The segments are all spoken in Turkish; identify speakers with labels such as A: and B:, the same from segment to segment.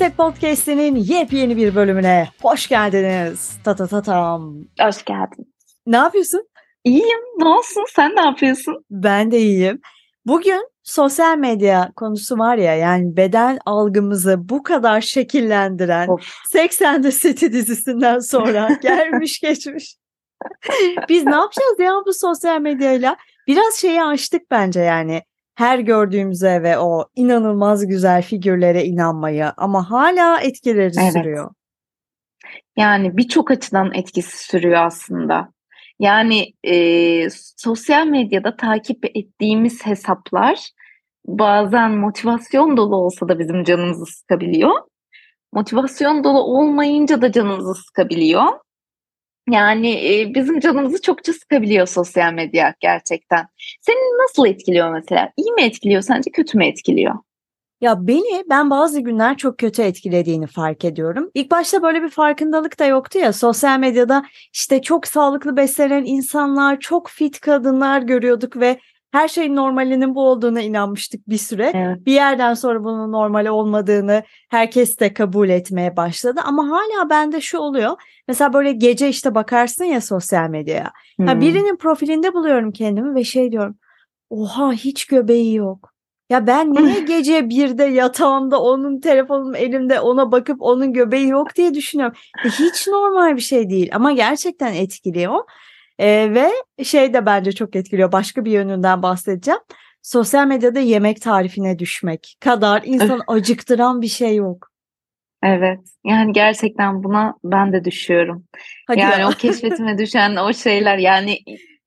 A: Meslek Podcast'inin yepyeni bir bölümüne hoş geldiniz. Ta ta ta tam.
B: Hoş geldin.
A: Ne yapıyorsun?
B: İyiyim. Ne olsun? Sen ne yapıyorsun?
A: Ben de iyiyim. Bugün sosyal medya konusu var ya yani beden algımızı bu kadar şekillendiren
B: Of.
A: 80 The City dizisinden sonra gelmiş geçmiş. Biz ne yapacağız ya bu sosyal medyayla? Biraz şeyi aştık bence yani. Her gördüğümüze ve o inanılmaz güzel figürlere inanmayı ama hala etkileri
B: Evet.
A: sürüyor.
B: Yani birçok açıdan etkisi sürüyor aslında. Yani e, sosyal medyada takip ettiğimiz hesaplar bazen motivasyon dolu olsa da bizim canımızı sıkabiliyor. Motivasyon dolu olmayınca da canımızı sıkabiliyor. Yani e, bizim canımızı çokça sıkabiliyor sosyal medya gerçekten. Seni nasıl etkiliyor mesela? İyi mi etkiliyor sence, kötü mü etkiliyor?
A: Ya beni ben bazı günler çok kötü etkilediğini fark ediyorum. İlk başta böyle bir farkındalık da yoktu ya. Sosyal medyada işte çok sağlıklı beslenen insanlar, çok fit kadınlar görüyorduk ve her şeyin normalinin bu olduğuna inanmıştık bir süre.
B: Evet.
A: Bir yerden sonra bunun normal olmadığını herkes de kabul etmeye başladı. Ama hala bende şu oluyor. Mesela böyle gece işte bakarsın ya sosyal medyaya. Ha,
B: Hmm.
A: birinin profilinde buluyorum kendimi ve şey diyorum. Oha hiç göbeği yok. Ya ben niye gece birde yatağımda onun telefonum elimde ona bakıp onun göbeği yok diye düşünüyorum. E, hiç normal bir şey değil ama gerçekten etkiliyor. E, ve şey de bence çok etkiliyor. Başka bir yönünden bahsedeceğim. Sosyal medyada yemek tarifine düşmek kadar insan acıktıran bir şey yok.
B: Evet. Yani gerçekten buna ben de düşüyorum.
A: Hadi
B: Yani
A: ya.
B: o keşfetime düşen o şeyler yani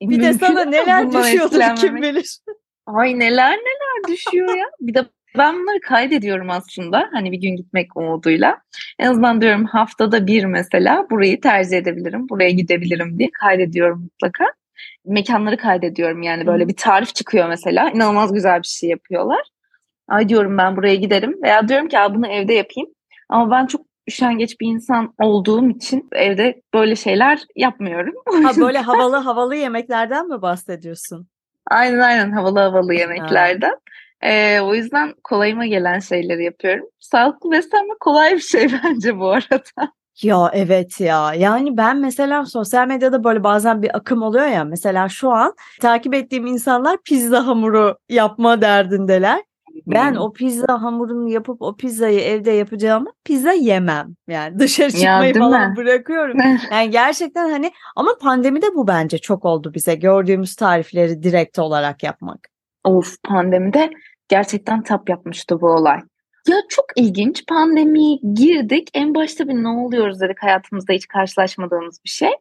A: bir de sana neler düşüyordur kim bilir.
B: Ay neler neler düşüyor ya. Bir de ben bunları kaydediyorum aslında. Hani bir gün gitmek umuduyla. En azından diyorum haftada bir mesela burayı tercih edebilirim. Buraya gidebilirim diye kaydediyorum mutlaka. Mekanları kaydediyorum yani böyle bir tarif çıkıyor mesela. İnanılmaz güzel bir şey yapıyorlar. Ay diyorum ben buraya giderim veya diyorum ki "Aa, bunu evde yapayım. Ama ben çok üşengeç bir insan olduğum için evde böyle şeyler yapmıyorum.
A: Ha böyle havalı havalı yemeklerden mi bahsediyorsun?
B: Aynen aynen havalı havalı yemeklerden. Ee, o yüzden kolayıma gelen şeyleri yapıyorum. Sağlıklı beslenme kolay bir şey bence bu arada.
A: Ya evet ya. Yani ben mesela sosyal medyada böyle bazen bir akım oluyor ya. Mesela şu an takip ettiğim insanlar pizza hamuru yapma derdindeler. Ben o pizza hamurunu yapıp o pizzayı evde yapacağımı pizza yemem. Yani dışarı çıkmayı
B: değil
A: falan
B: mi?
A: bırakıyorum. Yani gerçekten hani ama pandemide bu bence çok oldu bize. Gördüğümüz tarifleri direkt olarak yapmak.
B: Of pandemide gerçekten tap yapmıştı bu olay. Ya çok ilginç. Pandemiye girdik. En başta bir ne oluyoruz dedik hayatımızda hiç karşılaşmadığımız bir şey.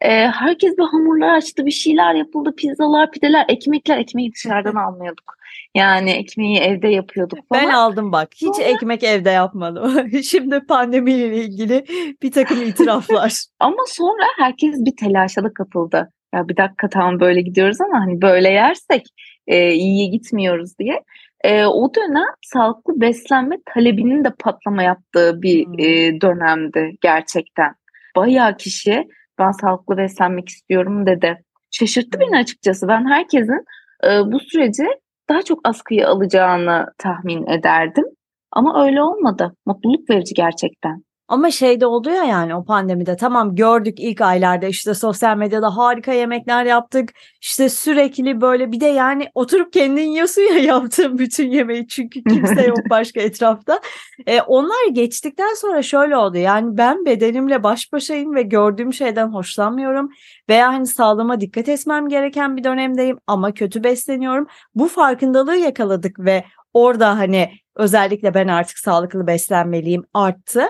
B: Ee, herkes bir hamurlar açtı, bir şeyler yapıldı. Pizzalar, pideler, ekmekler. Ekmeği dışarıdan almıyorduk. Yani ekmeği evde yapıyorduk falan.
A: Ben aldım bak. Hiç
B: Sonra-
A: ekmek evde yapmadım. Şimdi pandemiyle ilgili bir takım itiraflar.
B: Ama sonra herkes bir telaşa da kapıldı. Ya bir dakika tamam böyle gidiyoruz ama hani böyle yersek e, iyiye gitmiyoruz diye. E, o dönem sağlıklı beslenme talebinin de patlama yaptığı bir
A: Hmm.
B: e, dönemdi gerçekten. Bayağı kişi ben sağlıklı beslenmek istiyorum dedi. Şaşırttı beni açıkçası. Ben herkesin e, bu süreci daha çok askıya alacağını tahmin ederdim. Ama öyle olmadı. Mutluluk verici gerçekten.
A: Ama şey de oldu ya yani o pandemide tamam gördük ilk aylarda işte sosyal medyada harika yemekler yaptık. İşte sürekli böyle bir de yani oturup kendin yiyorsun ya yaptığın bütün yemeği çünkü kimse yok başka etrafta. E, onlar geçtikten sonra şöyle oldu yani ben bedenimle baş başayım ve gördüğüm şeyden hoşlanmıyorum. Veya hani sağlığıma dikkat etmem gereken bir dönemdeyim ama kötü besleniyorum. Bu farkındalığı yakaladık ve orada hani özellikle ben artık sağlıklı beslenmeliyim arttı.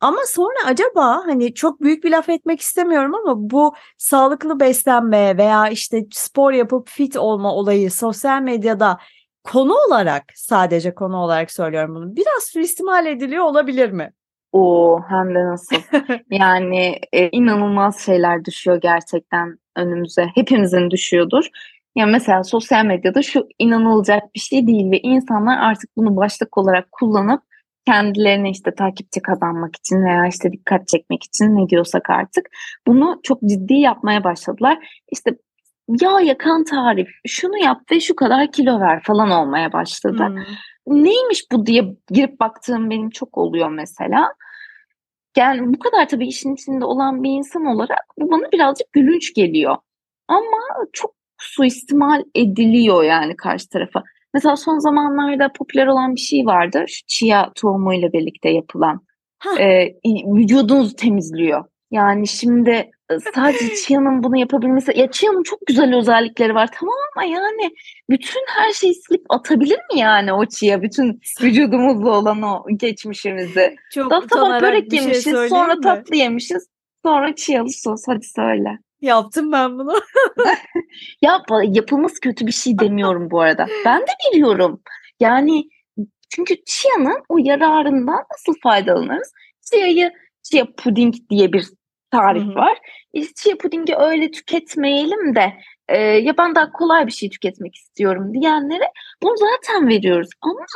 A: Ama sonra acaba hani çok büyük bir laf etmek istemiyorum ama bu sağlıklı beslenme veya işte spor yapıp fit olma olayı sosyal medyada konu olarak sadece konu olarak söylüyorum bunu. Biraz suistimal ediliyor olabilir mi?
B: O hem de nasıl. Yani e, inanılmaz şeyler düşüyor gerçekten önümüze. Hepimizin düşüyordur. Ya mesela sosyal medyada şu inanılacak bir şey değil ve insanlar artık bunu başlık olarak kullanıp kendilerine işte takipçi kazanmak için veya işte dikkat çekmek için ne diyorsak artık bunu çok ciddi yapmaya başladılar. İşte yağ yakan tarif, şunu yap ve şu kadar kilo ver falan olmaya başladı.
A: Hmm.
B: neymiş bu diye girip baktığım benim çok oluyor mesela. Yani bu kadar tabii işin içinde olan bir insan olarak bu bana birazcık gülünç geliyor. Ama çok suistimal ediliyor yani karşı tarafa. Mesela son zamanlarda popüler olan bir şey vardı. Şu chia tohumuyla birlikte yapılan. E, vücudunuzu temizliyor. Yani şimdi e, sadece Chia'nın bunu yapabilmesi, ya Chia'nın çok güzel özellikleri var tamam ama yani bütün her şeyi silip atabilir mi yani o Chia bütün vücudumuzla olan o geçmişimizi? Çok Daha sabah börek şey yemişiz, sonra mi? tatlı yemişiz, sonra Chia'lı sos hadi söyle.
A: Yaptım ben bunu.
B: ya yapılması kötü bir şey demiyorum bu arada. Ben de biliyorum. Yani çünkü Chia'nın o yararından nasıl faydalanırız? Chia'yı chia puding diye bir tarif Hı-hı. var. E, chia pudingi öyle tüketmeyelim de e, ya ben daha kolay bir şey tüketmek istiyorum diyenlere bunu zaten veriyoruz. Ama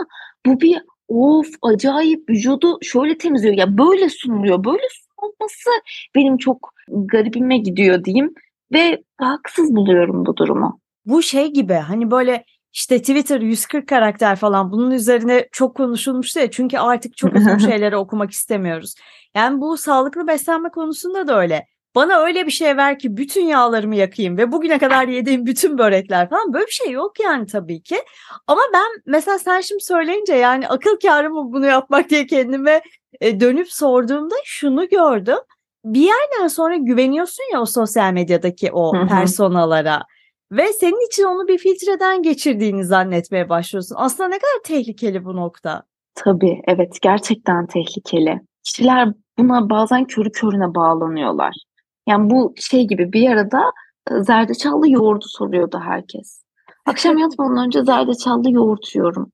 B: bu bir of acayip vücudu şöyle temizliyor. Ya böyle sunuluyor. Böyle sunulması benim çok garibime gidiyor diyeyim ve haksız buluyorum bu durumu.
A: Bu şey gibi hani böyle işte Twitter 140 karakter falan bunun üzerine çok konuşulmuştu ya çünkü artık çok uzun şeyleri okumak istemiyoruz. Yani bu sağlıklı beslenme konusunda da öyle. Bana öyle bir şey ver ki bütün yağlarımı yakayım ve bugüne kadar yediğim bütün börekler falan böyle bir şey yok yani tabii ki. Ama ben mesela sen şimdi söyleyince yani akıl kârı mı bunu yapmak diye kendime e, dönüp sorduğumda şunu gördüm. Bir yerden sonra güveniyorsun ya o sosyal medyadaki o personalara. Ve senin için onu bir filtreden geçirdiğini zannetmeye başlıyorsun. Aslında ne kadar tehlikeli bu nokta.
B: Tabii evet gerçekten tehlikeli. Kişiler buna bazen körü körüne bağlanıyorlar. Yani bu şey gibi bir arada e, zerdeçallı yoğurdu soruyordu herkes. Akşam yatmadan önce zerdeçallı yoğurt yiyorum.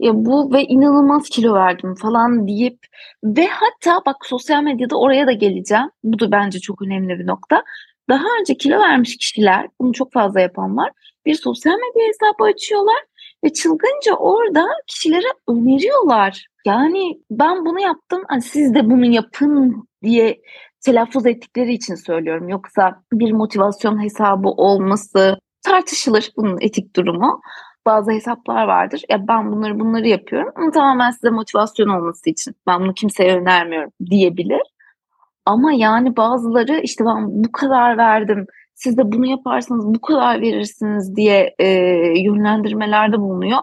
B: Ya bu ve inanılmaz kilo verdim falan deyip ve hatta bak sosyal medyada oraya da geleceğim. Bu da bence çok önemli bir nokta. Daha önce kilo vermiş kişiler, bunu çok fazla yapan var. Bir sosyal medya hesabı açıyorlar ve çılgınca orada kişilere öneriyorlar. Yani ben bunu yaptım, hani siz de bunu yapın diye telaffuz ettikleri için söylüyorum. Yoksa bir motivasyon hesabı olması tartışılır bunun etik durumu. Bazı hesaplar vardır. Ya ben bunları bunları yapıyorum ama tamamen size motivasyon olması için. Ben bunu kimseye önermiyorum diyebilir. Ama yani bazıları işte ben bu kadar verdim, siz de bunu yaparsanız bu kadar verirsiniz diye e, yönlendirmelerde bulunuyor.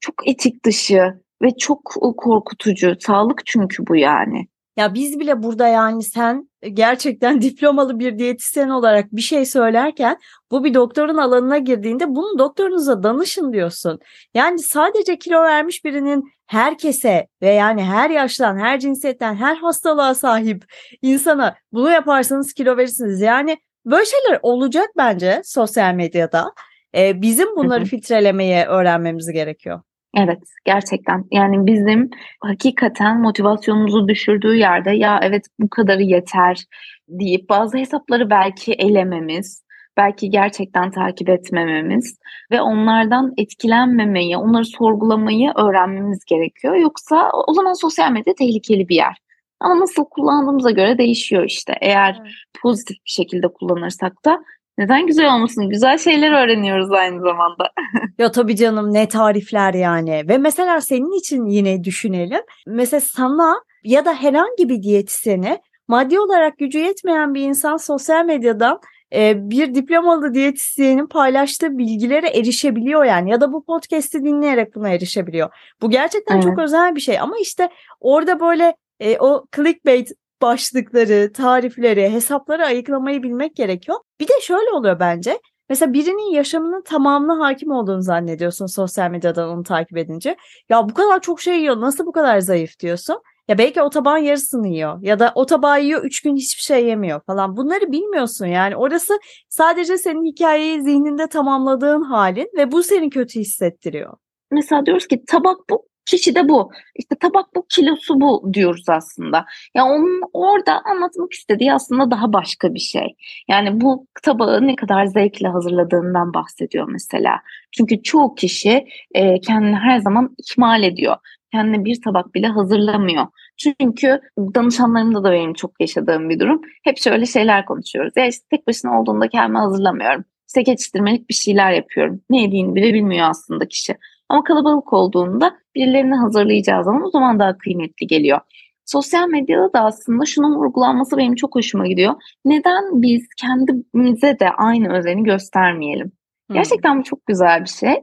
B: Çok etik dışı ve çok korkutucu. Sağlık çünkü bu yani.
A: Ya biz bile burada yani sen gerçekten diplomalı bir diyetisyen olarak bir şey söylerken bu bir doktorun alanına girdiğinde bunu doktorunuza danışın diyorsun. Yani sadece kilo vermiş birinin herkese ve yani her yaştan, her cinsiyetten, her hastalığa sahip insana bunu yaparsanız kilo verirsiniz. Yani böyle şeyler olacak bence sosyal medyada. Ee, bizim bunları filtrelemeyi öğrenmemiz gerekiyor.
B: Evet gerçekten yani bizim hakikaten motivasyonumuzu düşürdüğü yerde ya evet bu kadarı yeter deyip bazı hesapları belki elememiz, belki gerçekten takip etmememiz ve onlardan etkilenmemeyi, onları sorgulamayı öğrenmemiz gerekiyor. Yoksa o zaman sosyal medya tehlikeli bir yer. Ama nasıl kullandığımıza göre değişiyor işte. Eğer evet. pozitif bir şekilde kullanırsak da neden güzel olmasın? Güzel şeyler öğreniyoruz aynı zamanda.
A: ya tabii canım ne tarifler yani. Ve mesela senin için yine düşünelim. Mesela sana ya da herhangi bir diyetisyene maddi olarak gücü yetmeyen bir insan sosyal medyadan e, bir diplomalı diyetisyenin paylaştığı bilgilere erişebiliyor yani ya da bu podcast'i dinleyerek buna erişebiliyor. Bu gerçekten evet. çok özel bir şey ama işte orada böyle e, o clickbait başlıkları, tarifleri, hesapları ayıklamayı bilmek gerekiyor. Bir de şöyle oluyor bence. Mesela birinin yaşamının tamamına hakim olduğunu zannediyorsun sosyal medyadan onu takip edince. Ya bu kadar çok şey yiyor nasıl bu kadar zayıf diyorsun. Ya belki o tabağın yarısını yiyor ya da o tabağı yiyor üç gün hiçbir şey yemiyor falan. Bunları bilmiyorsun yani. Orası sadece senin hikayeyi zihninde tamamladığın halin ve bu seni kötü hissettiriyor.
B: Mesela diyoruz ki tabak bu, kişi de bu. İşte tabak bu, kilosu bu diyoruz aslında. Ya yani onun orada anlatmak istediği aslında daha başka bir şey. Yani bu tabağı ne kadar zevkle hazırladığından bahsediyor mesela. Çünkü çoğu kişi e, kendini her zaman ihmal ediyor. Kendine bir tabak bile hazırlamıyor. Çünkü danışanlarımda da benim çok yaşadığım bir durum. Hep şöyle şeyler konuşuyoruz. Ya işte tek başına olduğunda kendimi hazırlamıyorum. İşte geçiştirmelik bir şeyler yapıyorum. Ne yediğini bile bilmiyor aslında kişi. Ama kalabalık olduğunda birilerini hazırlayacağı zaman o zaman daha kıymetli geliyor. Sosyal medyada da aslında şunun vurgulanması benim çok hoşuma gidiyor. Neden biz kendimize de aynı özeni göstermeyelim? Gerçekten bu çok güzel bir şey.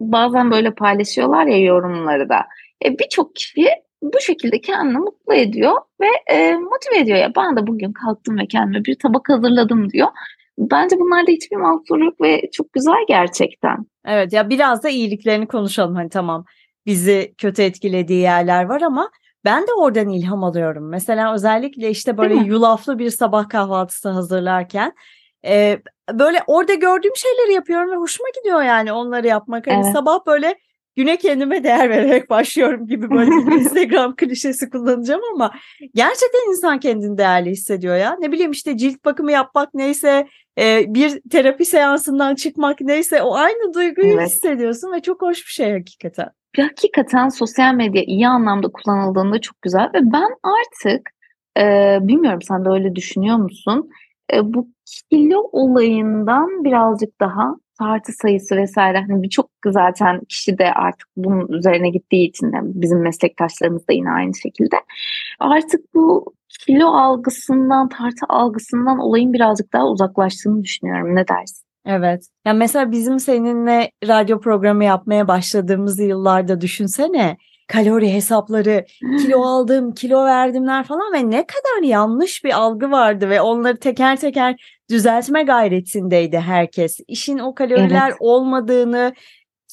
B: Bazen böyle paylaşıyorlar ya yorumları da. E, Birçok kişi bu şekilde kendini mutlu ediyor ve e, motive ediyor. Ya ben de bugün kalktım ve kendime bir tabak hazırladım diyor. Bence bunlarda hiçbir mahsur ve çok güzel gerçekten.
A: Evet ya biraz da iyiliklerini konuşalım. Hani tamam bizi kötü etkilediği yerler var ama ben de oradan ilham alıyorum. Mesela özellikle işte böyle yulaflı bir sabah kahvaltısı hazırlarken e, böyle orada gördüğüm şeyleri yapıyorum ve hoşuma gidiyor yani onları yapmak. Hani evet. sabah böyle güne kendime değer vererek başlıyorum gibi böyle bir Instagram klişesi kullanacağım ama gerçekten insan kendini değerli hissediyor ya. Ne bileyim işte cilt bakımı yapmak neyse e, bir terapi seansından çıkmak neyse o aynı duyguyu evet. hissediyorsun ve çok hoş bir şey hakikaten.
B: Hakikaten sosyal medya iyi anlamda kullanıldığında çok güzel ve ben artık e, bilmiyorum sen de öyle düşünüyor musun? E, bu kilo olayından birazcık daha tartı sayısı vesaire hani birçok zaten kişi de artık bunun üzerine gittiği için de bizim meslektaşlarımız da yine aynı şekilde artık bu kilo algısından tartı algısından olayın birazcık daha uzaklaştığını düşünüyorum ne dersin?
A: Evet. Ya mesela bizim seninle radyo programı yapmaya başladığımız yıllarda düşünsene kalori hesapları, kilo aldım, kilo verdimler falan ve ne kadar yanlış bir algı vardı ve onları teker teker düzeltme gayretindeydi herkes. İşin o kaloriler evet. olmadığını,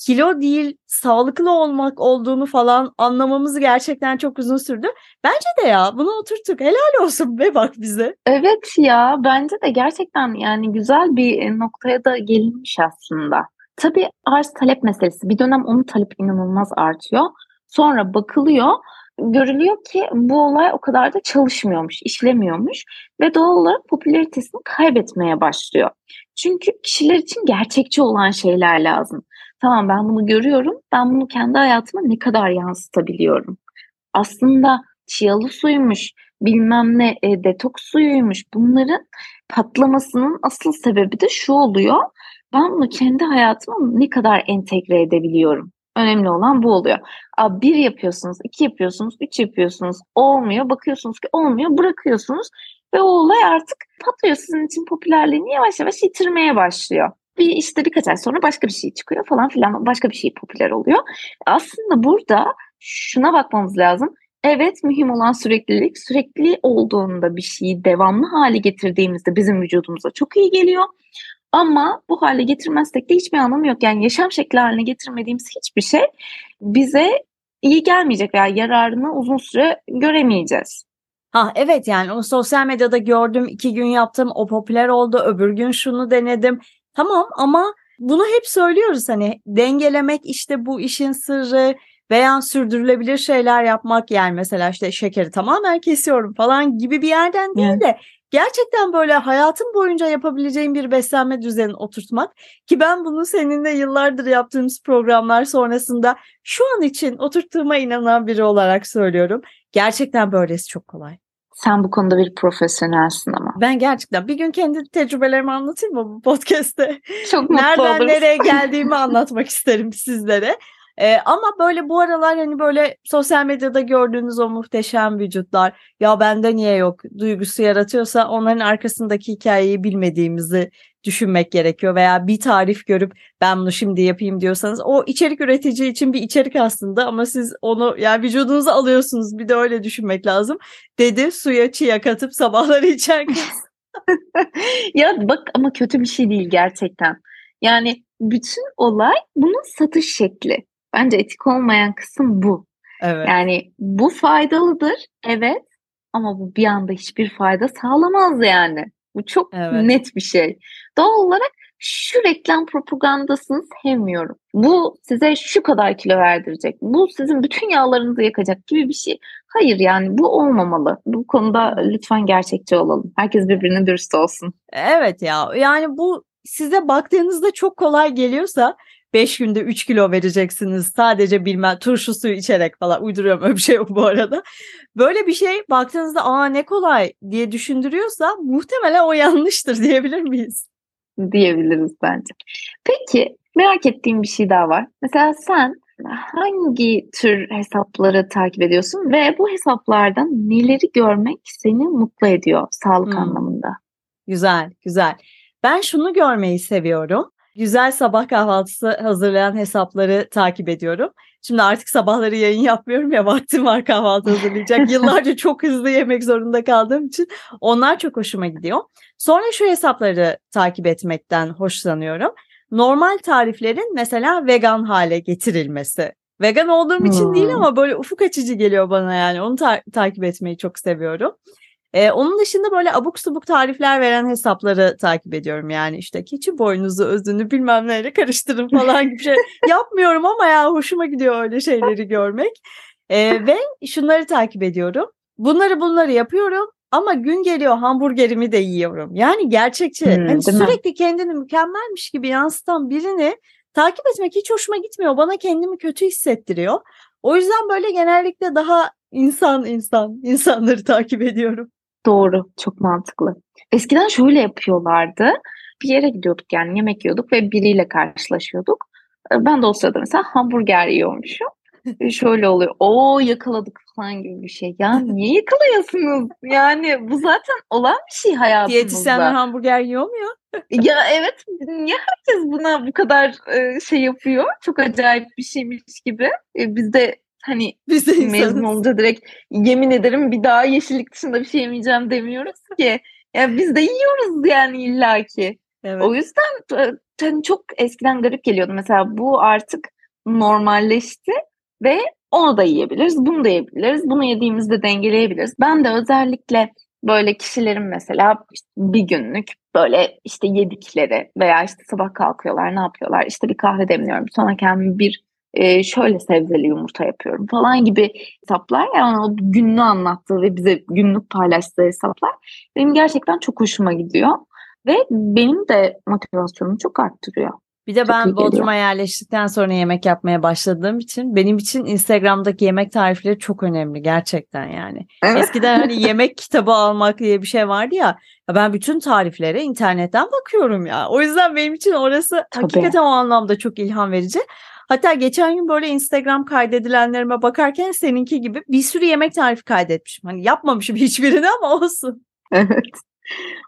A: kilo değil sağlıklı olmak olduğunu falan anlamamız gerçekten çok uzun sürdü. Bence de ya bunu oturttuk. Helal olsun be bak bize.
B: Evet ya bence de gerçekten yani güzel bir noktaya da gelinmiş aslında. Tabii arz talep meselesi. Bir dönem onun talep inanılmaz artıyor. Sonra bakılıyor, görülüyor ki bu olay o kadar da çalışmıyormuş, işlemiyormuş ve doğal olarak popülaritesini kaybetmeye başlıyor. Çünkü kişiler için gerçekçi olan şeyler lazım. Tamam ben bunu görüyorum, ben bunu kendi hayatıma ne kadar yansıtabiliyorum? Aslında çiyalı suymuş, bilmem ne e, detoks suyuymuş bunların patlamasının asıl sebebi de şu oluyor. Ben bunu kendi hayatıma ne kadar entegre edebiliyorum? Önemli olan bu oluyor. Abi bir yapıyorsunuz, iki yapıyorsunuz, üç yapıyorsunuz, olmuyor. Bakıyorsunuz ki olmuyor, bırakıyorsunuz. Ve o olay artık patlıyor. Sizin için popülerliğini yavaş yavaş yitirmeye başlıyor. Bir işte birkaç ay sonra başka bir şey çıkıyor falan filan. Başka bir şey popüler oluyor. Aslında burada şuna bakmamız lazım. Evet mühim olan süreklilik. Sürekli olduğunda bir şeyi devamlı hale getirdiğimizde bizim vücudumuza çok iyi geliyor. Ama bu hale getirmezsek de hiçbir anlamı yok. Yani yaşam şekli haline getirmediğimiz hiçbir şey bize iyi gelmeyecek veya yararını uzun süre göremeyeceğiz.
A: Ha evet yani o sosyal medyada gördüm iki gün yaptım o popüler oldu öbür gün şunu denedim. Tamam ama bunu hep söylüyoruz hani dengelemek işte bu işin sırrı veya sürdürülebilir şeyler yapmak yani mesela işte şekeri tamamen kesiyorum falan gibi bir yerden değil de gerçekten böyle hayatım boyunca yapabileceğim bir beslenme düzeni oturtmak ki ben bunu seninle yıllardır yaptığımız programlar sonrasında şu an için oturttuğuma inanan biri olarak söylüyorum. Gerçekten böylesi çok kolay.
B: Sen bu konuda bir profesyonelsin ama.
A: Ben gerçekten bir gün kendi tecrübelerimi anlatayım mı bu podcast'te?
B: Çok mutlu
A: Nereden
B: oluruz.
A: nereye geldiğimi anlatmak isterim sizlere. Ee, ama böyle bu aralar hani böyle sosyal medyada gördüğünüz o muhteşem vücutlar ya bende niye yok duygusu yaratıyorsa onların arkasındaki hikayeyi bilmediğimizi düşünmek gerekiyor veya bir tarif görüp ben bunu şimdi yapayım diyorsanız o içerik üretici için bir içerik aslında ama siz onu yani vücudunuza alıyorsunuz bir de öyle düşünmek lazım dedi suya çiğ katıp sabahları içerken.
B: ya bak ama kötü bir şey değil gerçekten. Yani bütün olay bunun satış şekli. Bence etik olmayan kısım bu. Evet. Yani bu faydalıdır evet ama bu bir anda hiçbir fayda sağlamaz yani. Bu çok evet. net bir şey. Doğal olarak şu reklam propagandasını sevmiyorum. Bu size şu kadar kilo verdirecek. Bu sizin bütün yağlarınızı yakacak gibi bir şey. Hayır yani bu olmamalı. Bu konuda lütfen gerçekçi olalım. Herkes birbirine dürüst olsun.
A: Evet ya yani bu size baktığınızda çok kolay geliyorsa 5 günde 3 kilo vereceksiniz sadece bilmem turşu suyu içerek falan uyduruyorum öyle bir şey yok bu arada. Böyle bir şey baktığınızda aa ne kolay diye düşündürüyorsa muhtemelen o yanlıştır diyebilir miyiz?
B: Diyebiliriz bence. Peki merak ettiğim bir şey daha var. Mesela sen hangi tür hesapları takip ediyorsun ve bu hesaplardan neleri görmek seni mutlu ediyor sağlık
A: Hmm.
B: anlamında?
A: Güzel, güzel. Ben şunu görmeyi seviyorum. Güzel sabah kahvaltısı hazırlayan hesapları takip ediyorum. Şimdi artık sabahları yayın yapmıyorum ya vaktim var kahvaltı hazırlayacak. Yıllarca çok hızlı yemek zorunda kaldığım için onlar çok hoşuma gidiyor. Sonra şu hesapları takip etmekten hoşlanıyorum. Normal tariflerin mesela vegan hale getirilmesi. Vegan olduğum için değil
B: Hmm.
A: ama böyle ufuk açıcı geliyor bana yani. Onu ta- takip etmeyi çok seviyorum. Ee, onun dışında böyle abuk subuk tarifler veren hesapları takip ediyorum. Yani işte keçi boynuzu özünü bilmem neyle karıştırın falan gibi şey yapmıyorum ama ya hoşuma gidiyor öyle şeyleri görmek. Ee, ve şunları takip ediyorum. Bunları bunları yapıyorum ama gün geliyor hamburgerimi de yiyorum. Yani gerçekçi.
B: Hmm,
A: hani
B: değil mi?
A: sürekli kendini mükemmelmiş gibi yansıtan birini takip etmek hiç hoşuma gitmiyor. Bana kendimi kötü hissettiriyor. O yüzden böyle genellikle daha insan insan insanları takip ediyorum.
B: Doğru, çok mantıklı. Eskiden şöyle yapıyorlardı. Bir yere gidiyorduk yani yemek yiyorduk ve biriyle karşılaşıyorduk. E, Ben de o sırada mesela hamburger yiyormuşum. E, Şöyle oluyor. O yakaladık falan gibi bir şey. Ya niye yakalayasınız? Yani bu zaten olan bir şey
A: Diyetisyenler
B: hayatımızda.
A: hamburger yiyor mu ya?
B: Ya evet niye herkes buna bu kadar e, şey yapıyor? Çok acayip bir şeymiş gibi. E, Biz de hani
A: Biz de
B: mezun
A: insanız.
B: olunca direkt yemin ederim bir daha yeşillik dışında bir şey yemeyeceğim demiyoruz ki. Ya biz de yiyoruz yani illaki.
A: Evet.
B: O yüzden e, hani çok eskiden garip geliyordu. Mesela bu artık normalleşti ve onu da yiyebiliriz, bunu da yiyebiliriz. Bunu yediğimizde dengeleyebiliriz. Ben de özellikle böyle kişilerin mesela bir günlük böyle işte yedikleri veya işte sabah kalkıyorlar ne yapıyorlar? İşte bir kahve demliyorum. Sonra kendime bir e, şöyle sebzeli yumurta yapıyorum falan gibi hesaplar. Yani o günlüğü anlattığı ve bize günlük paylaştığı hesaplar benim gerçekten çok hoşuma gidiyor. Ve benim de motivasyonumu çok arttırıyor.
A: Bir de ben. Bodrum'a yerleştikten sonra yemek yapmaya başladığım için benim için Instagram'daki yemek tarifleri çok önemli gerçekten yani. Eskiden hani yemek kitabı almak diye bir şey vardı ya. ya ben bütün tariflere internetten bakıyorum ya. O yüzden benim için orası
B: Tabii.
A: hakikaten o anlamda çok ilham verici. Hatta geçen gün böyle Instagram kaydedilenlerime bakarken seninki gibi bir sürü yemek tarifi kaydetmişim. Hani yapmamışım hiçbirini ama olsun.
B: Evet.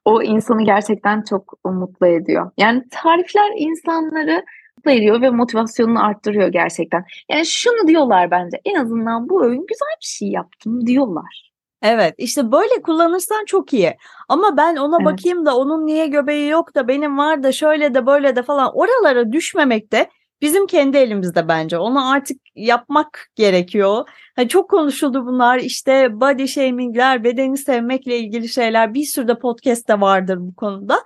B: O insanı gerçekten çok mutlu ediyor. Yani tarifler insanları mutlu ediyor ve motivasyonunu arttırıyor gerçekten. Yani şunu diyorlar bence en azından bu öğün güzel bir şey yaptım diyorlar.
A: Evet işte böyle kullanırsan çok iyi. Ama ben ona
B: Evet.
A: bakayım da onun niye göbeği yok da benim var da şöyle de böyle de falan oralara düşmemek de bizim kendi elimizde bence. Onu artık yapmak gerekiyor. Hani çok konuşuldu bunlar işte body shamingler, bedeni sevmekle ilgili şeyler bir sürü de podcast de vardır bu konuda.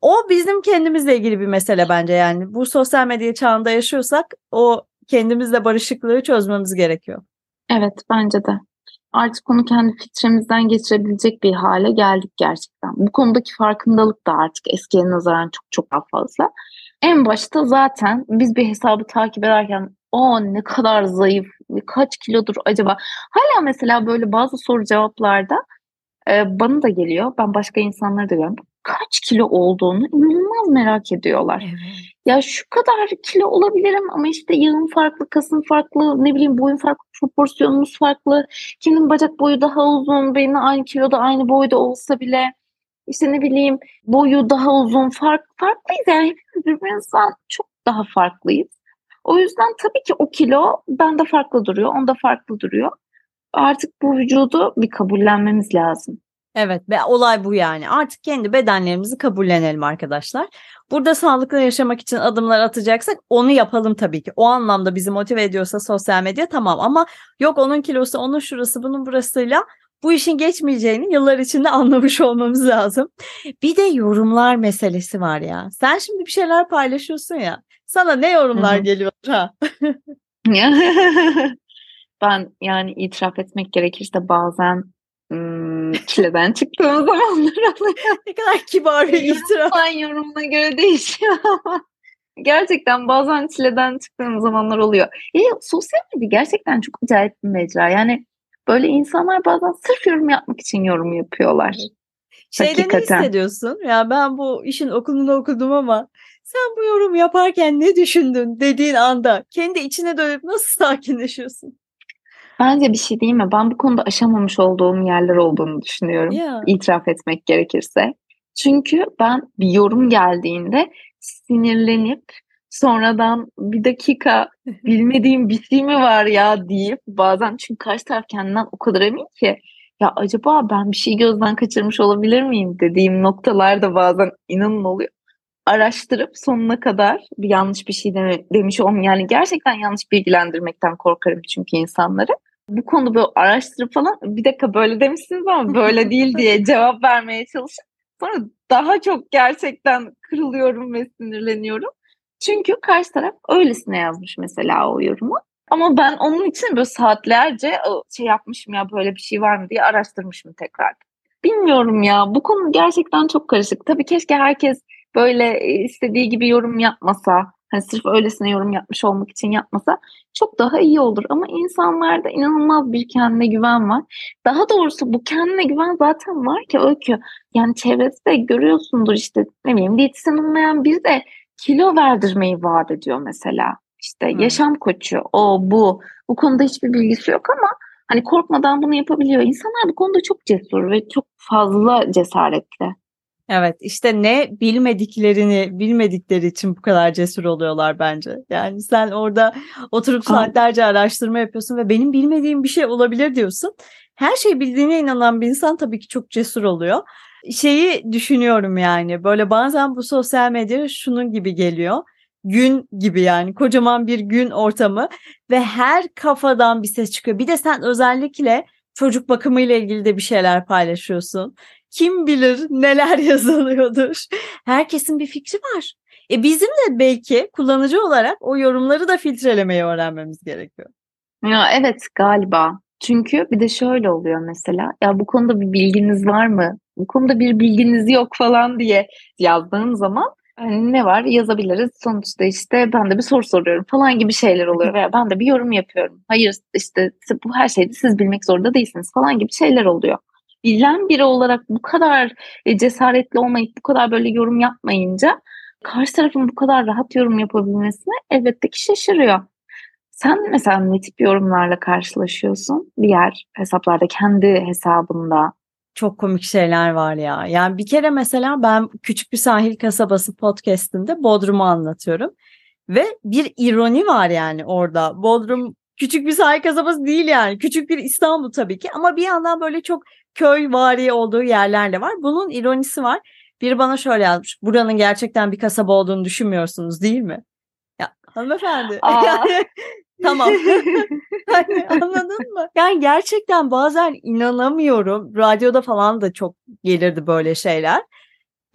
A: O bizim kendimizle ilgili bir mesele bence yani. Bu sosyal medya çağında yaşıyorsak o kendimizle barışıklığı çözmemiz gerekiyor.
B: Evet bence de. Artık onu kendi filtremizden geçirebilecek bir hale geldik gerçekten. Bu konudaki farkındalık da artık eskiye nazaran çok çok daha fazla. En başta zaten biz bir hesabı takip ederken o ne kadar zayıf, kaç kilodur acaba? Hala mesela böyle bazı soru cevaplarda e, bana da geliyor. Ben başka insanları da görüyorum. Kaç kilo olduğunu inanılmaz merak ediyorlar. Ya şu kadar kilo olabilirim ama işte yağım farklı, kasım farklı, ne bileyim boyum farklı, proporsiyonumuz farklı. Kimin bacak boyu daha uzun, benimle aynı kiloda, aynı boyda olsa bile işte ne bileyim boyu daha uzun, fark, farklıyız yani hepimiz birbirimizden çok daha farklıyız. O yüzden tabii ki o kilo bende farklı duruyor, onda farklı duruyor. Artık bu vücudu bir kabullenmemiz lazım.
A: Evet ve olay bu yani. Artık kendi bedenlerimizi kabullenelim arkadaşlar. Burada sağlıklı yaşamak için adımlar atacaksak onu yapalım tabii ki. O anlamda bizi motive ediyorsa sosyal medya tamam ama yok onun kilosu, onun şurası, bunun burasıyla bu işin geçmeyeceğini yıllar içinde anlamış olmamız lazım. Bir de yorumlar meselesi var ya. Sen şimdi bir şeyler paylaşıyorsun ya. Sana ne yorumlar
B: Hı hı.
A: geliyor ha?
B: Ben yani itiraf etmek gerekirse bazen ım, çileden çıktığım zamanlar oluyor.
A: Ne kadar kibar bir itiraf.
B: Yorumdan yorumuna göre değişiyor ama gerçekten bazen çileden çıktığım zamanlar oluyor. E, sosyal medya gerçekten çok acayip bir mecra. Yani böyle insanlar bazen sırf yorum yapmak için yorum yapıyorlar.
A: Şeyde ne
B: Hakikaten.
A: hissediyorsun? Ya ben bu işin okulunu okudum ama Sen bu yorum yaparken ne düşündün dediğin anda kendi içine dönüp nasıl sakinleşiyorsun?
B: Bence bir şey değil mi? Ben bu konuda aşamamış olduğum yerler olduğunu düşünüyorum.
A: Ya.
B: İtiraf etmek gerekirse. Çünkü ben bir yorum geldiğinde sinirlenip sonradan bir dakika bilmediğim bir şey mi var ya deyip bazen çünkü karşı taraf kendinden o kadar emin ki ya acaba ben bir şey gözden kaçırmış olabilir miyim dediğim noktalarda bazen inanın oluyor. Araştırıp sonuna kadar bir yanlış bir şey deme, demiş olm yani gerçekten yanlış bilgilendirmekten korkarım çünkü insanları. Bu konuda böyle araştırıp falan bir dakika böyle demişsiniz ama böyle değil diye cevap vermeye çalışıp sonra daha çok gerçekten kırılıyorum ve sinirleniyorum. Çünkü karşı taraf öylesine yazmış mesela o yorumu. Ama ben onun için böyle saatlerce şey yapmışım ya böyle bir şey var mı diye araştırmışım tekrar. Bilmiyorum ya bu konu gerçekten çok karışık. Tabii keşke herkes böyle istediği gibi yorum yapmasa. Hani sırf öylesine yorum yapmış olmak için yapmasa çok daha iyi olur. Ama insanlarda inanılmaz bir kendine güven var. Daha doğrusu bu kendine güven zaten var ki öykü. Yani çevresinde görüyorsundur işte ne bileyim diyetisyen olmayan bir de kilo verdirmeyi vaat ediyor mesela. İşte hmm. yaşam koçu, o bu. Bu konuda hiçbir bilgisi yok ama hani korkmadan bunu yapabiliyor. İnsanlar bu konuda çok cesur ve çok fazla cesaretli.
A: Evet işte ne bilmediklerini bilmedikleri için bu kadar cesur oluyorlar bence. Yani sen orada oturup saatlerce araştırma yapıyorsun ve benim bilmediğim bir şey olabilir diyorsun. Her şey bildiğine inanan bir insan tabii ki çok cesur oluyor. Şeyi düşünüyorum yani böyle bazen bu sosyal medya şunun gibi geliyor gün gibi yani kocaman bir gün ortamı ve her kafadan bir ses çıkıyor. Bir de sen özellikle çocuk bakımı ile ilgili de bir şeyler paylaşıyorsun. Kim bilir neler yazılıyordur. Herkesin bir fikri var. E bizim de belki kullanıcı olarak o yorumları da filtrelemeyi öğrenmemiz gerekiyor.
B: Ya evet galiba. Çünkü bir de şöyle oluyor mesela. Ya bu konuda bir bilginiz var mı? Bu konuda bir bilginiz yok falan diye yazdığım zaman hani ne var yazabiliriz. Sonuçta işte ben de bir soru soruyorum falan gibi şeyler oluyor. Veya ben de bir yorum yapıyorum. Hayır işte bu her şeyi siz bilmek zorunda değilsiniz falan gibi şeyler oluyor bilen biri olarak bu kadar e, cesaretli olmayıp bu kadar böyle yorum yapmayınca karşı tarafın bu kadar rahat yorum yapabilmesine elbette ki şaşırıyor. Sen mesela ne tip yorumlarla karşılaşıyorsun diğer hesaplarda, kendi hesabında?
A: Çok komik şeyler var ya. Yani bir kere mesela ben Küçük Bir Sahil Kasabası podcastinde Bodrum'u anlatıyorum. Ve bir ironi var yani orada. Bodrum küçük bir sahil kasabası değil yani. Küçük bir İstanbul tabii ki ama bir yandan böyle çok köy vari olduğu yerlerle var. Bunun ironisi var. Biri bana şöyle yazmış. Buranın gerçekten bir kasaba olduğunu düşünmüyorsunuz değil mi? Ya hanımefendi. yani, tamam. yani, anladın mı? Yani gerçekten bazen inanamıyorum. Radyoda falan da çok gelirdi böyle şeyler.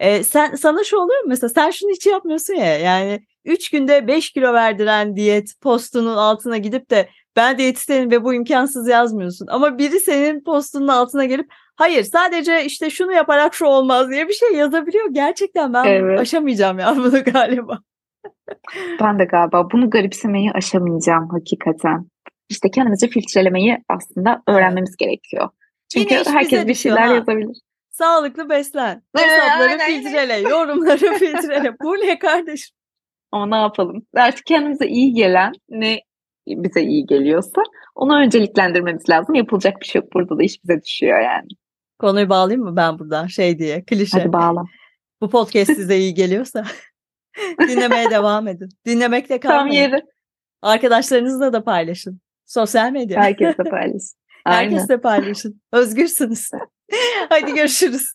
A: Ee, sen sana şu oluyor mu mesela sen şunu hiç yapmıyorsun ya yani 3 günde 5 kilo verdiren diyet postunun altına gidip de ben diyetisyenim ve bu imkansız yazmıyorsun. Ama biri senin postunun altına gelip hayır sadece işte şunu yaparak şu olmaz diye bir şey yazabiliyor. Gerçekten ben evet. aşamayacağım ya bunu galiba.
B: Ben de galiba bunu garipsemeyi aşamayacağım hakikaten. İşte kendimizi filtrelemeyi aslında öğrenmemiz gerekiyor. Çünkü herkes bir şeyler ha. yazabilir.
A: Sağlıklı beslen. Hesapları filtrele, yorumları filtrele. Bu ne kardeşim?
B: Ama ne yapalım? Artık kendimize iyi gelen ne bize iyi geliyorsa onu önceliklendirmemiz lazım. Yapılacak bir şey yok. Burada da iş bize düşüyor yani.
A: Konuyu bağlayayım mı ben buradan şey diye klişe.
B: Hadi bağla.
A: Bu podcast size iyi geliyorsa dinlemeye devam edin. Dinlemekle kalmayın. Tam yeri. Arkadaşlarınızla da paylaşın. Sosyal medya.
B: Herkesle paylaşın.
A: Herkesle paylaşın. Özgürsünüz. Hadi görüşürüz.